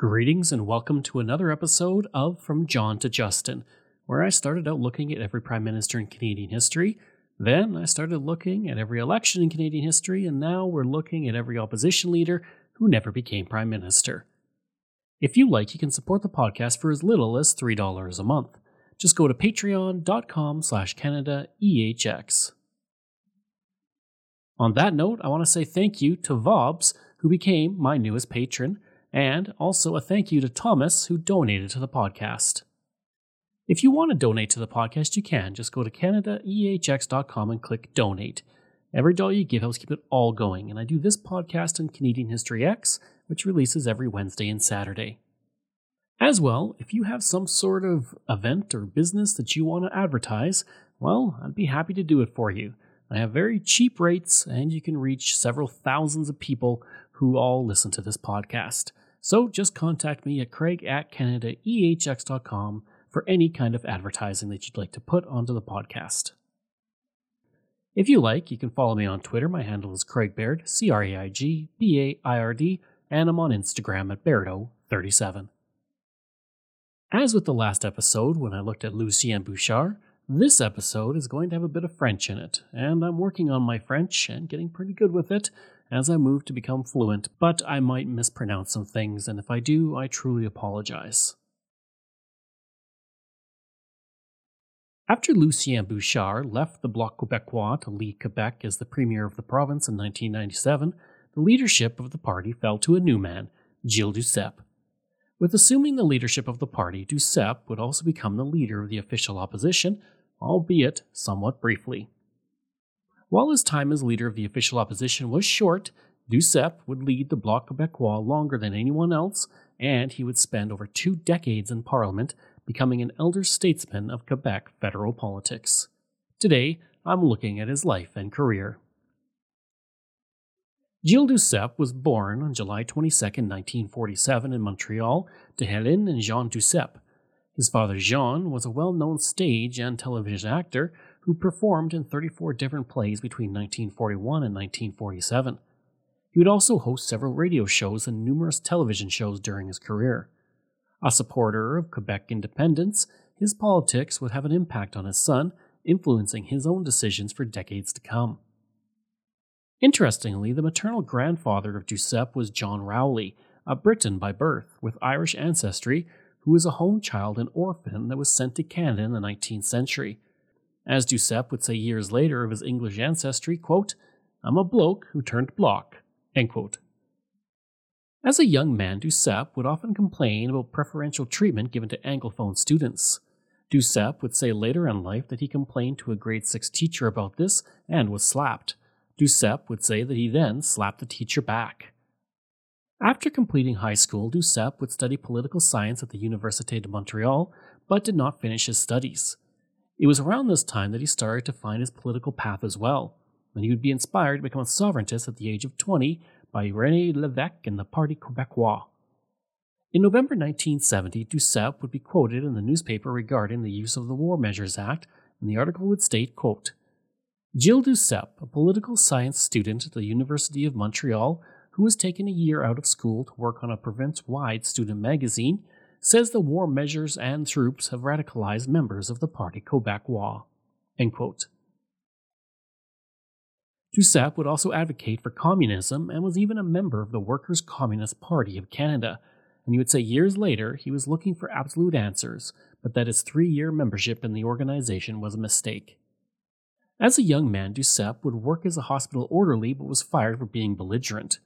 Greetings and welcome to another episode of From John to Justin, where I started out looking at every Prime Minister in Canadian history. Then I started looking at every election in Canadian history, and now we're looking at every opposition leader who never became Prime Minister. If you like, you can support the podcast for as little as $3 a month. Just go to patreon.com slash CanadaEHX. On that note, I want to say thank you to Vobs, who became my newest patron, and also a thank you to Thomas, who donated to the podcast. If you want to donate to the podcast, you can. Just go to CanadaEHX.com and click donate. Every dollar you give helps keep it all going, and I do this podcast in Canadian History X, which releases every Wednesday and Saturday. As well, if you have some sort of event or business that you want to advertise, well, I'd be happy to do it for you. I have very cheap rates, and you can reach several thousands of people who all listen to this podcast. So just contact me at craig at canadaehx.com for any kind of advertising that you'd like to put onto the podcast. If you like, you can follow me on Twitter. My handle is Craig Baird, C R A I G B A I R D, and I'm on Instagram at Bairdo37. As with the last episode, when I looked at Lucien Bouchard, this episode is going to have a bit of French in it, and I'm working on my French and getting pretty good with it, as I move to become fluent, but I might mispronounce some things, and if I do, I truly apologize. After Lucien Bouchard left the Bloc Québécois to lead Quebec as the premier of the province in 1997, the leadership of the party fell to a new man, Gilles Duceppe. With assuming the leadership of the party, Duceppe would also become the leader of the official opposition, albeit somewhat briefly. While his time as leader of the official opposition was short, Duceppe would lead the Bloc Québécois longer than anyone else, and he would spend over two decades in Parliament, becoming an elder statesman of Quebec federal politics. Today, I'm looking at his life and career. Gilles Duceppe was born on July 22, 1947, in Montreal to Hélène and Jean Duceppe. His father Jean was a well known stage and television actor who performed in 34 different plays between 1941 and 1947. He would also host several radio shows and numerous television shows during his career. A supporter of Quebec independence, his politics would have an impact on his son, influencing his own decisions for decades to come. Interestingly, the maternal grandfather of Duceppe was John Rowley, a Briton by birth with Irish ancestry, who was a home child and orphan that was sent to Canada in the 19th century. As Duceppe would say years later of his English ancestry, quote, I'm a bloke who turned block. As a young man, Duceppe would often complain about preferential treatment given to Anglophone students. Duceppe would say later in life that he complained to a grade 6 teacher about this and was slapped. Duceppe would say that he then slapped the teacher back. After completing high school, Duceppe would study political science at the Université de Montréal, but did not finish his studies. It was around this time that he started to find his political path as well, and he would be inspired to become a sovereigntist at the age of 20 by René Lévesque and the Parti Québécois. In November 1970, Duceppe would be quoted in the newspaper regarding the use of the War Measures Act, and the article would state, quote, Gilles Duceppe, a political science student at the University of Montreal who was taken a year out of school to work on a province wide student magazine, says the war measures and troops have radicalized members of the Parti Québécois. Duceppe would also advocate for communism and was even a member of the Workers' Communist Party of Canada, and he would say years later he was looking for absolute answers, but that his three year membership in the organization was a mistake. As a young man, Duceppe would work as a hospital orderly but was fired for being belligerent.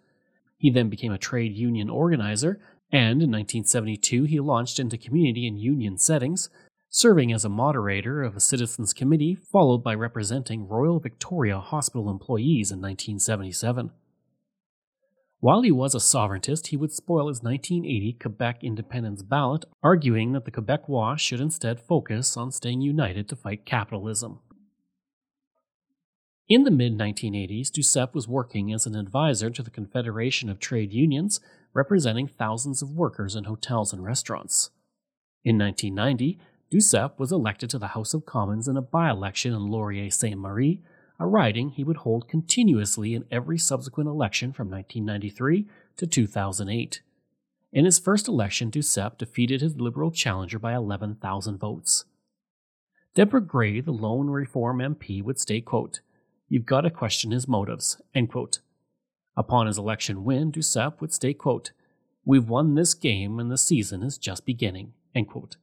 He then became a trade union organizer and in 1972, he launched into community and union settings, serving as a moderator of a citizens committee, followed by representing Royal Victoria Hospital employees in 1977. While he was a sovereigntist, he would spoil his 1980 Quebec independence ballot, arguing that the Quebecois should instead focus on staying united to fight capitalism. In the mid 1980s, Duceppe was working as an advisor to the Confederation of Trade Unions representing thousands of workers in hotels and restaurants. In 1990, Duceppe was elected to the House of Commons in a by election in Laurier Sainte Marie, a riding he would hold continuously in every subsequent election from 1993 to 2008. In his first election, Duceppe defeated his Liberal challenger by 11,000 votes. Deborah Grey, the lone Reform MP, would state, quote, You've got to question his motives, end quote. Upon his election win, Duceppe would state, quote, We've won this game and the season is just beginning, end quote.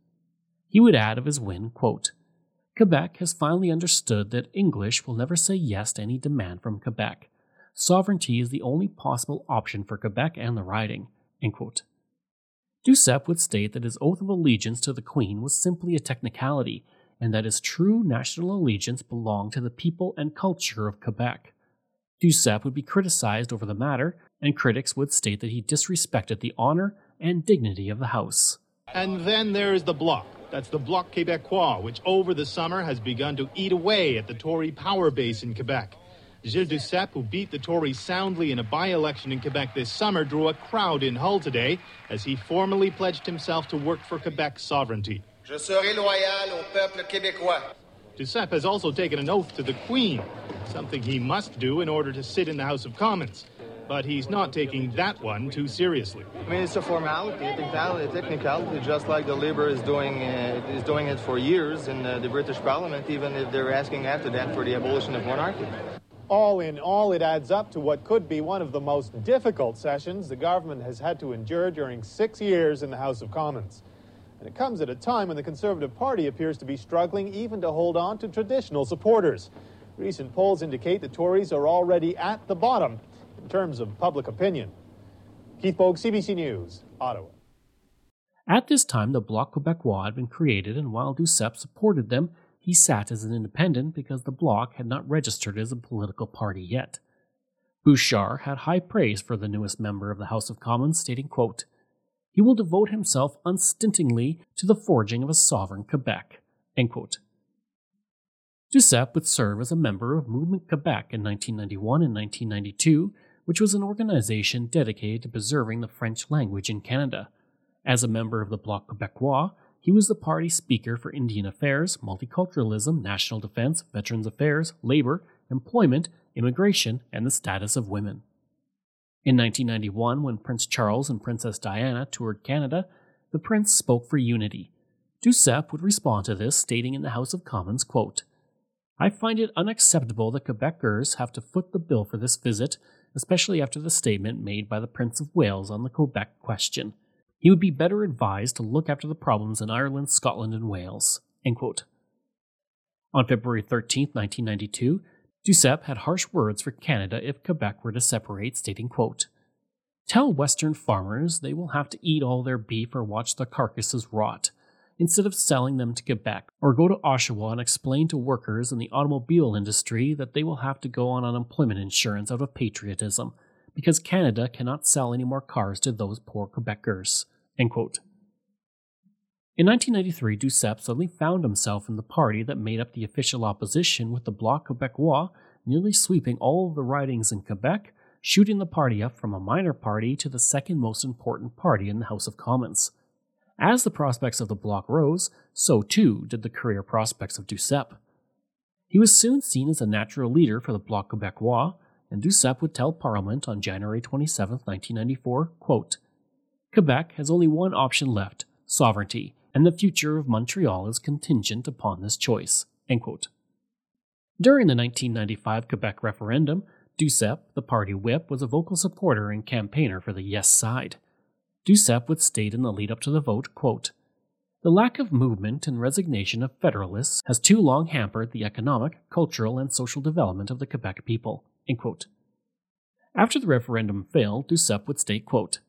He would add of his win, quote, Quebec has finally understood that English will never say yes to any demand from Quebec. Sovereignty is the only possible option for Quebec and the riding. Duceppe would state that his oath of allegiance to the Queen was simply a technicality, and that his true national allegiance belonged to the people and culture of Quebec. Duceppe would be criticized over the matter, and critics would state that he disrespected the honor and dignity of the House. And then there's the Bloc. That's the Bloc Québécois, which over the summer has begun to eat away at the Tory power base in Quebec. Gilles Duceppe, who beat the Tories soundly in a by-election in Quebec this summer, drew a crowd in Hull today as he formally pledged himself to work for Quebec's sovereignty. Je serai loyal au peuple québécois. Duceppe has also taken an oath to the Queen, something he must do in order to sit in the House of Commons but he's not taking that one too seriously. I mean, it's a formality, a technicality, just like the Labour is doing uh, is doing it for years in uh, the British Parliament, even if they're asking after that for the abolition of monarchy. All in all, it adds up to what could be one of the most difficult sessions the government has had to endure during six years in the House of Commons. And it comes at a time when the Conservative Party appears to be struggling even to hold on to traditional supporters. Recent polls indicate the Tories are already at the bottom in terms of public opinion. Keith Boag, CBC News, Ottawa. At this time, the Bloc Quebecois had been created, and while Duceppe supported them, he sat as an independent because the Bloc had not registered as a political party yet. Bouchard had high praise for the newest member of the House of Commons, stating, quote, He will devote himself unstintingly to the forging of a sovereign Quebec. Duceppe would serve as a member of Movement Quebec in 1991 and 1992, which was an organization dedicated to preserving the French language in Canada. As a member of the Bloc Québécois, he was the party speaker for Indian Affairs, Multiculturalism, National Defense, Veterans Affairs, Labor, Employment, Immigration, and the Status of Women. In 1991, when Prince Charles and Princess Diana toured Canada, the prince spoke for unity. Duceppe would respond to this, stating in the House of Commons, quote, I find it unacceptable that Quebecers have to foot the bill for this visit, especially after the statement made by the Prince of Wales on the Quebec question. He would be better advised to look after the problems in Ireland, Scotland, and Wales. On February 13, 1992, Duceppe had harsh words for Canada if Quebec were to separate, stating, quote, Tell Western farmers they will have to eat all their beef or watch their carcasses rot instead of selling them to Quebec, or go to Oshawa and explain to workers in the automobile industry that they will have to go on unemployment insurance out of patriotism, because Canada cannot sell any more cars to those poor Quebecers. In 1993, Duceppe suddenly found himself in the party that made up the official opposition with the Bloc Québécois nearly sweeping all of the ridings in Quebec, shooting the party up from a minor party to the second most important party in the House of Commons. As the prospects of the bloc rose, so too did the career prospects of Duceppe. He was soon seen as a natural leader for the Bloc Québécois, and Duceppe would tell Parliament on January 27, 1994, quote, Quebec has only one option left sovereignty, and the future of Montreal is contingent upon this choice. During the 1995 Quebec referendum, Duceppe, the party whip, was a vocal supporter and campaigner for the yes side. Duceppe would state in the lead up to the vote, quote, The lack of movement and resignation of Federalists has too long hampered the economic, cultural, and social development of the Quebec people. After the referendum failed, Duceppe would state, quote,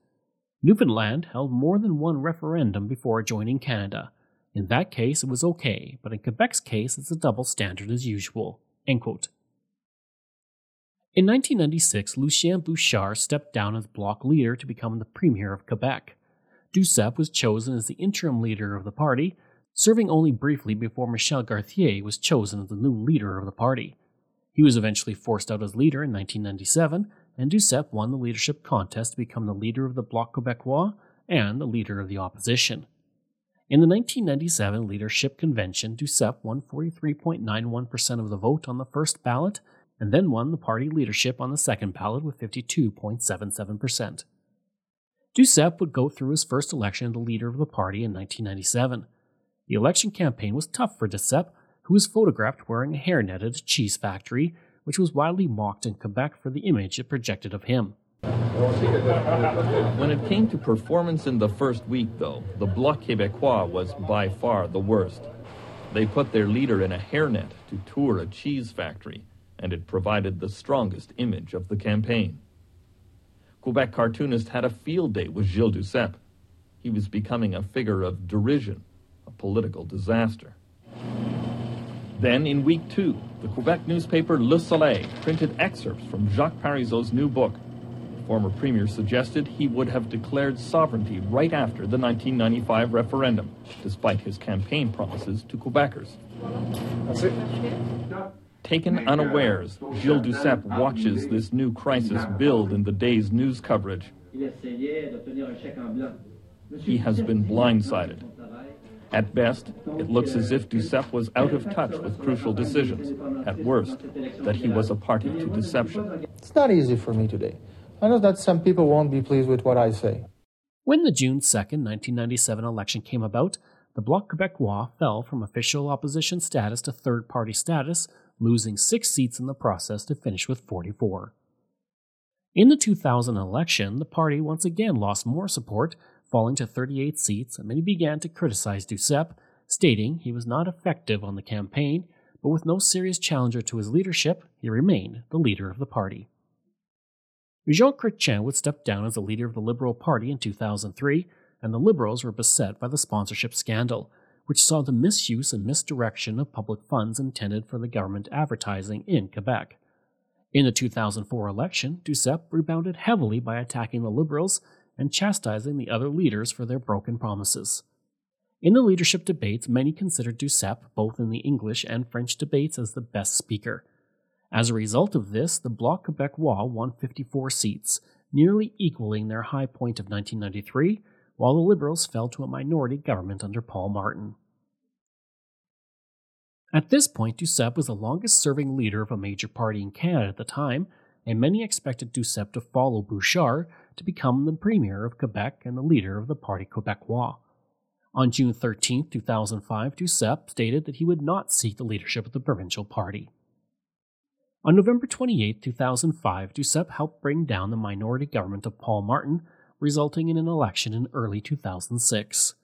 Newfoundland held more than one referendum before joining Canada. In that case, it was okay, but in Quebec's case, it's a double standard as usual. In 1996, Lucien Bouchard stepped down as bloc leader to become the premier of Quebec. Duceppe was chosen as the interim leader of the party, serving only briefly before Michel Gauthier was chosen as the new leader of the party. He was eventually forced out as leader in 1997, and Duceppe won the leadership contest to become the leader of the Bloc Québécois and the leader of the opposition. In the 1997 leadership convention, Duceppe won 43.91% of the vote on the first ballot and then won the party leadership on the second ballot with 52.77%. Duceppe would go through his first election as the leader of the party in 1997. The election campaign was tough for Duceppe, who was photographed wearing a hairnet at a cheese factory, which was widely mocked in Quebec for the image it projected of him. When it came to performance in the first week, though, the Bloc Québécois was by far the worst. They put their leader in a hairnet to tour a cheese factory, and it provided the strongest image of the campaign. Quebec cartoonist had a field day with Gilles Duceppe. He was becoming a figure of derision, a political disaster. Then, in week two, the Quebec newspaper Le Soleil printed excerpts from Jacques Parizeau's new book. The former premier suggested he would have declared sovereignty right after the 1995 referendum, despite his campaign promises to Quebecers. Taken unawares, Gilles Duceppe watches this new crisis build in the day's news coverage. He has been blindsided. At best, it looks as if Duceppe was out of touch with crucial decisions. At worst, that he was a party to deception. It's not easy for me today. I know that some people won't be pleased with what I say. When the June 2, 1997 election came about, the Bloc Québécois fell from official opposition status to third party status, losing six seats in the process to finish with 44. In the 2000 election, the party once again lost more support, falling to 38 seats, and many began to criticize Duceppe, stating he was not effective on the campaign, but with no serious challenger to his leadership, he remained the leader of the party. Jean Chrétien would step down as the leader of the Liberal Party in 2003, and the Liberals were beset by the sponsorship scandal, which saw the misuse and misdirection of public funds intended for the government advertising in Quebec. In the 2004 election, Duceppe rebounded heavily by attacking the Liberals and chastising the other leaders for their broken promises. In the leadership debates, many considered Duceppe, both in the English and French debates, as the best speaker. As a result of this, the Bloc Québécois won 54 seats, nearly equaling their high point of 1993, while the Liberals fell to a minority government under Paul Martin. At this point, Duceppe was the longest serving leader of a major party in Canada at the time, and many expected Duceppe to follow Bouchard to become the premier of Quebec and the leader of the Parti Québécois. On June 13, 2005, Duceppe stated that he would not seek the leadership of the provincial party. On November 28, 2005, Duceppe helped bring down the minority government of Paul Martin, resulting in an election in early 2006.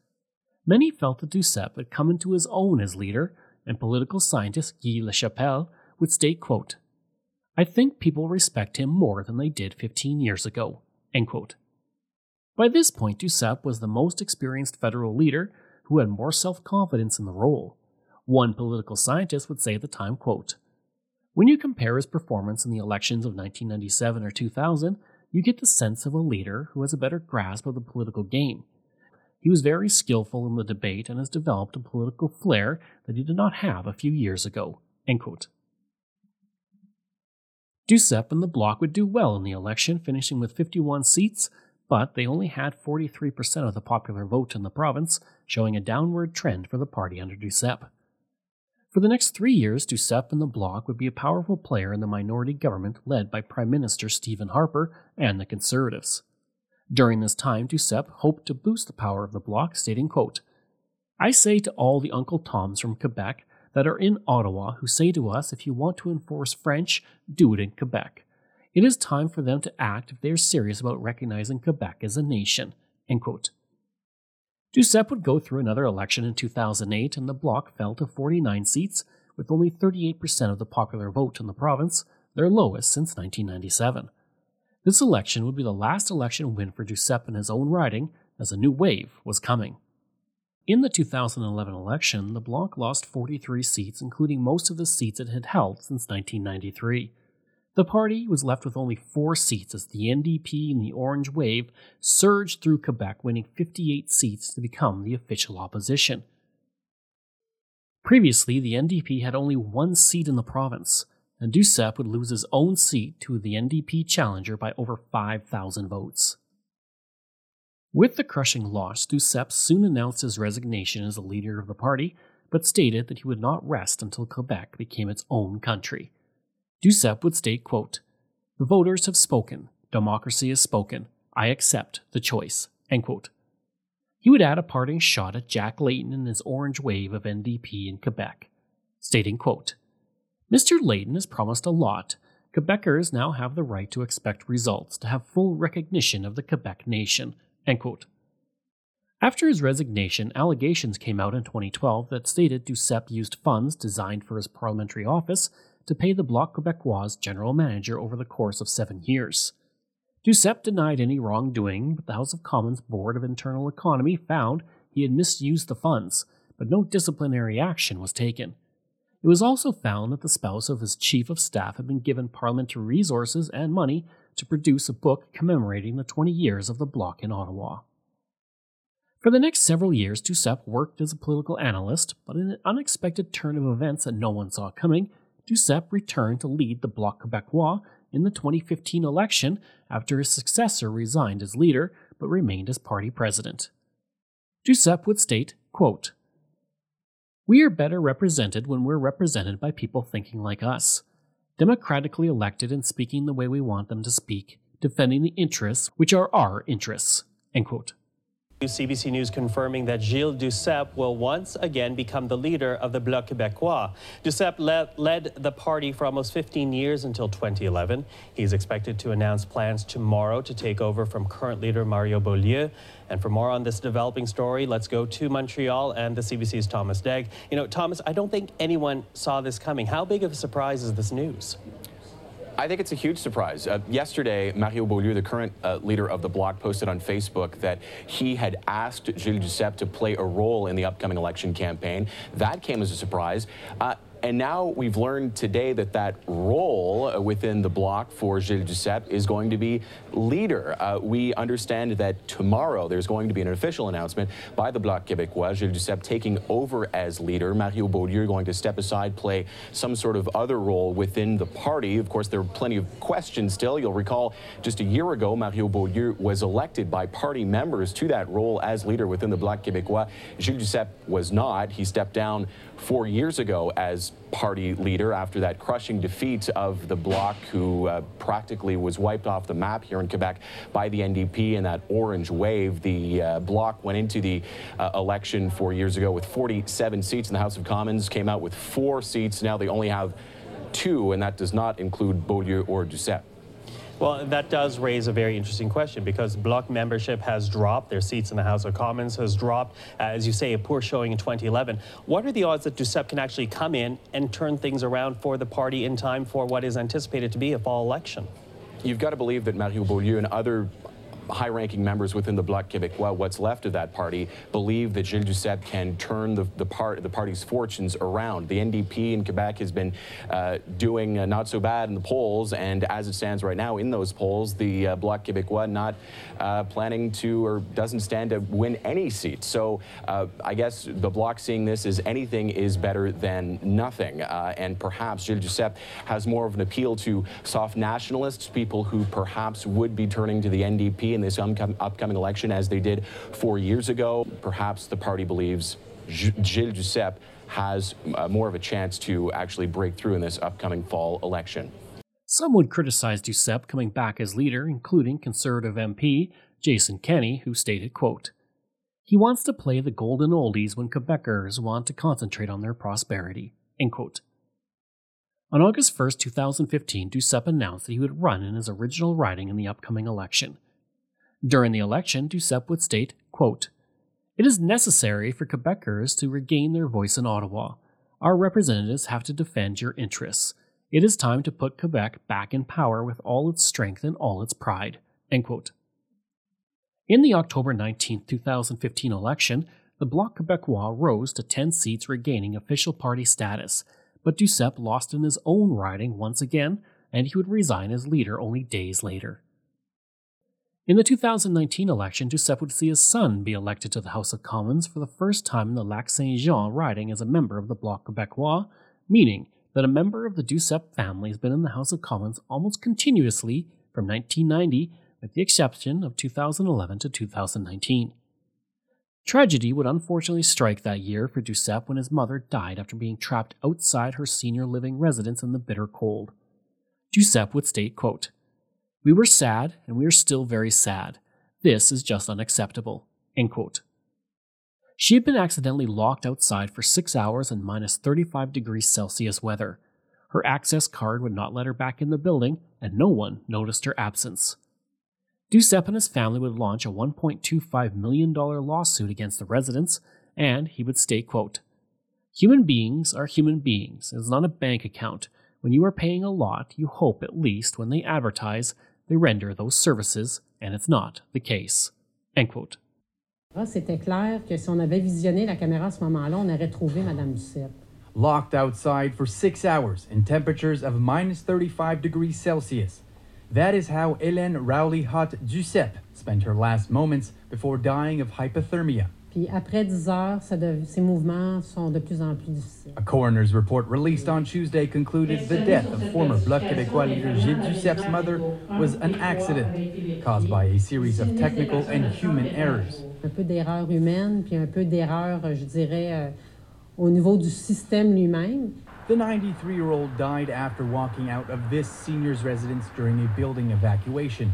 Many felt that Duceppe had come into his own as leader, and political scientist Guy Lachapelle would state, quote, I think people respect him more than they did 15 years ago. By this point, Duceppe was the most experienced federal leader who had more self confidence in the role. One political scientist would say at the time, quote, When you compare his performance in the elections of 1997 or 2000, you get the sense of a leader who has a better grasp of the political game. He was very skillful in the debate and has developed a political flair that he did not have a few years ago. End quote. Duceppe and the Bloc would do well in the election, finishing with 51 seats, but they only had 43% of the popular vote in the province, showing a downward trend for the party under Duceppe. For the next three years, Duceppe and the Bloc would be a powerful player in the minority government led by Prime Minister Stephen Harper and the Conservatives. During this time, Duceppe hoped to boost the power of the Bloc, stating, quote, I say to all the Uncle Toms from Quebec that are in Ottawa who say to us if you want to enforce French, do it in Quebec. It is time for them to act if they are serious about recognizing Quebec as a nation. Duceppe would go through another election in 2008 and the Bloc fell to 49 seats, with only 38% of the popular vote in the province, their lowest since 1997. This election would be the last election win for Duceppe in his own riding, as a new wave was coming. In the 2011 election, the Bloc lost 43 seats, including most of the seats it had held since 1993. The party was left with only four seats as the NDP and the Orange Wave surged through Quebec, winning 58 seats to become the official opposition. Previously, the NDP had only one seat in the province, and Duceppe would lose his own seat to the NDP challenger by over 5,000 votes. With the crushing loss, Duceppe soon announced his resignation as the leader of the party, but stated that he would not rest until Quebec became its own country. Duceppe would state, quote, The voters have spoken. Democracy has spoken. I accept the choice. End quote. He would add a parting shot at Jack Layton and his orange wave of NDP in Quebec, stating, quote, Mr. Layton has promised a lot. Quebecers now have the right to expect results, to have full recognition of the Quebec nation. After his resignation, allegations came out in 2012 that stated Duceppe used funds designed for his parliamentary office to pay the Bloc Québécois general manager over the course of seven years. Duceppe denied any wrongdoing, but the House of Commons Board of Internal Economy found he had misused the funds, but no disciplinary action was taken. It was also found that the spouse of his chief of staff had been given parliamentary resources and money to produce a book commemorating the 20 years of the Bloc in Ottawa. For the next several years, Duceppe worked as a political analyst, but in an unexpected turn of events that no one saw coming, Duceppe returned to lead the Bloc Québécois in the 2015 election after his successor resigned as leader but remained as party president. Duceppe would state, quote, We are better represented when we're represented by people thinking like us, democratically elected and speaking the way we want them to speak, defending the interests which are our interests. End quote. CBC News confirming that Gilles Duceppe will once again become the leader of the Bloc Québécois. Duceppe led, led the party for almost 15 years until 2011. He's expected to announce plans tomorrow to take over from current leader Mario Beaulieu. And for more on this developing story, let's go to Montreal and the CBC's Thomas Daigle. You know, Thomas, I don't think anyone saw this coming. How big of a surprise is this news? I think it's a huge surprise. Uh, yesterday, Mario Beaulieu, the current uh, leader of the bloc, posted on Facebook that he had asked Gilles Duceppe to play a role in the upcoming election campaign. That came as a surprise. Uh, and now we've learned today that that role within the bloc for Gilles Duceppe is going to be leader. Uh, we understand that tomorrow there's going to be an official announcement by the Bloc Québécois, Gilles Duceppe taking over as leader. Mario Beaulieu going to step aside, play some sort of other role within the party. Of course, there are plenty of questions still. You'll recall just a year ago, Mario Beaulieu was elected by party members to that role as leader within the Bloc Québécois. Gilles Duceppe was not. He stepped down four years ago as party leader after that crushing defeat of the Bloc, who uh, practically was wiped off the map here in Quebec by the NDP in that orange wave. The uh, Bloc went into the uh, election four years ago with 47 seats in the House of Commons, came out with four seats. Now they only have two, and that does not include Beaulieu or Duceppe. Well, that does raise a very interesting question because Bloc membership has dropped. Their seats in the House of Commons has dropped. Uh, as you say, a poor showing in 2011. What are the odds that Duceppe can actually come in and turn things around for the party in time for what is anticipated to be a fall election? You've got to believe that Mario Beaulieu and other high-ranking members within the Bloc Québécois, what's left of that party, believe that Gilles Duceppe can turn the, the, part, the party's fortunes around. The NDP in Quebec has been uh, doing uh, not so bad in the polls, and as it stands right now in those polls, the uh, Bloc Québécois not uh, planning to or doesn't stand to win any seats. So uh, I guess the Bloc seeing this as anything is better than nothing, uh, and perhaps Gilles Duceppe has more of an appeal to soft nationalists, people who perhaps would be turning to the NDP in this upcoming election as they did four years ago. Perhaps the party believes Gilles Duceppe has uh, more of a chance to actually break through in this upcoming fall election. Some would criticize Duceppe coming back as leader, including Conservative MP Jason Kenney, who stated, quote, He wants to play the golden oldies when Quebecers want to concentrate on their prosperity. End quote. On August 1, 2015, Duceppe announced that he would run in his original riding in the upcoming election. During the election, Duceppe would state, quote, It is necessary for Quebecers to regain their voice in Ottawa. Our representatives have to defend your interests. It is time to put Quebec back in power with all its strength and all its pride. End quote. In the October 19, 2015 election, the Bloc Québécois rose to 10 seats, regaining official party status, but Duceppe lost in his own riding once again, and he would resign as leader only days later. In the 2019 election, Duceppe would see his son be elected to the House of Commons for the first time in the Lac Saint Jean riding as a member of the Bloc Québécois, meaning that a member of the Duceppe family has been in the House of Commons almost continuously from 1990, with the exception of 2011 to 2019. Tragedy would unfortunately strike that year for Duceppe when his mother died after being trapped outside her senior living residence in the bitter cold. Duceppe would state, quote, we were sad, and we are still very sad. This is just unacceptable. End quote. She had been accidentally locked outside for six hours in minus 35 degrees Celsius weather. Her access card would not let her back in the building, and no one noticed her absence. Duceppe and his family would launch a $1.25 million lawsuit against the residents, and he would state, quote, Human beings are human beings. It's not a bank account. When you are paying a lot, you hope at least when they advertise, they render those services, and it's not the case. End quote. Ah, c'était clair que si on avait visionné la caméra à ce moment-là, on aurait trouvé Madame Duceppe. Locked outside for six hours in temperatures of minus 35 degrees Celsius. That is how Hélène Rowley Hutt Duceppe spent her last moments before dying of hypothermia. Puis après 10 heures, ça de, ses mouvements sont de plus en plus difficiles. A coroner's report released on Tuesday concluded the death of former Bloc Québécois leader Gilles Duceppe's mother was an accident caused by a series of technical and human errors. Un peu d'erreur humaine, puis un peu d'erreur, je dirais, euh, au niveau du système lui-même. The 93 year old died after walking out of this senior's residence during a building evacuation.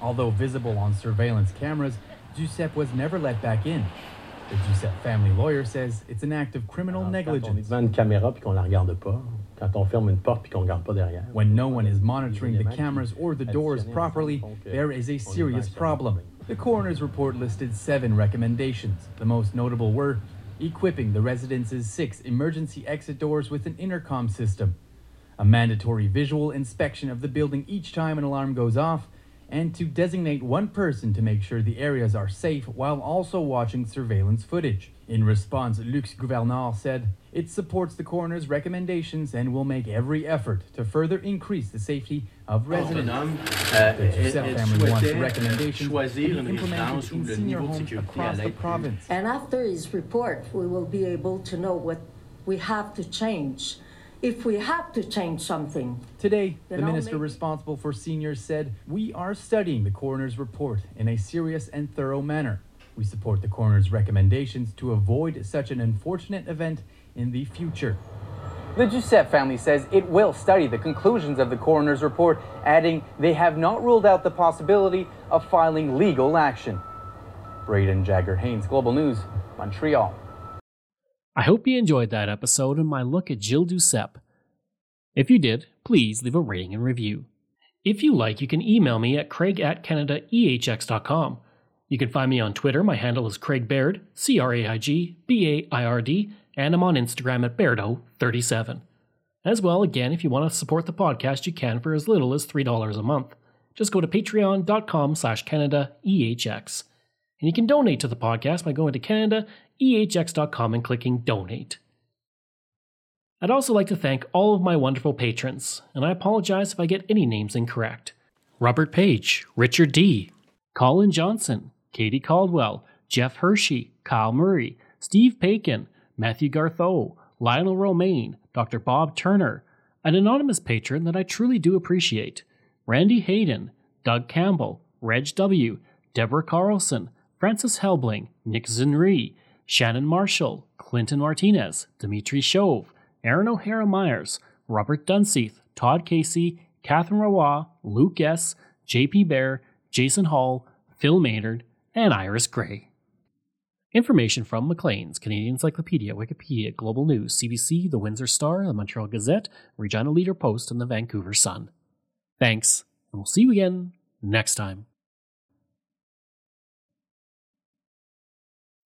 Although visible on surveillance cameras, Duceppe was never let back in. The family lawyer says it's an act of criminal Quand on est negligence. devant une caméra puis qu'on la regarde pas, quand on ferme une porte puis qu'on regarde pas derrière. When no one is monitoring the cameras or the doors properly, there is a serious problem. The coroner's report listed seven recommendations. The most notable were equipping the residence's six emergency exit doors with an intercom system, a mandatory visual inspection of the building each time an alarm goes off, and to designate one person to make sure the areas are safe while also watching surveillance footage. In response, Lux Gouverneur said it supports the coroner's recommendations and will make every effort to further increase the safety of residents. The Duceppe family wants recommendations to be implemented in senior homes across the province. And after his report, we will be able to know what we have to change. If we have to change something. Today, the minister responsible for seniors said, We are studying the coroner's report in a serious and thorough manner. We support the coroner's recommendations to avoid such an unfortunate event in the future. The Duceppe family says it will study the conclusions of the coroner's report, adding they have not ruled out the possibility of filing legal action. Brayden Jagger Haines, Global News, Montreal. I hope you enjoyed that episode and my look at Gilles Duceppe. If you did, please leave a rating and review. If you like, you can email me at craig at canadaehx.com. You can find me on Twitter. My handle is Craig Baird, C R A I G B A I R D, and I'm on Instagram at Bairdo37. As well, again, if you want to support the podcast, you can for as little as $3 a month. Just go to patreon.com slash CanadaEHX. And you can donate to the podcast by going to CanadaEHX.com and clicking donate. I'd also like to thank all of my wonderful patrons, and I apologize if I get any names incorrect. Robert Page, Richard D., Colin Johnson, Katie Caldwell, Jeff Hershey, Kyle Murray, Steve Pakin, Matthew Gartho, Lionel Romaine, Dr. Bob Turner, an anonymous patron that I truly do appreciate, Randy Hayden, Doug Campbell, Reg W., Deborah Carlson, Francis Helbling, Nick Zinri, Shannon Marshall, Clinton Martinez, Dimitri Chauve, Aaron O'Hara Myers, Robert Dunseith, Todd Casey, Catherine Rawa, Luke S., JP Bear, Jason Hall, Phil Maynard, and Iris Gray. Information from Maclean's, Canadian Encyclopedia, Wikipedia, Global News, CBC, The Windsor Star, The Montreal Gazette, Regina Leader Post, and the Vancouver Sun. Thanks, and we'll see you again next time.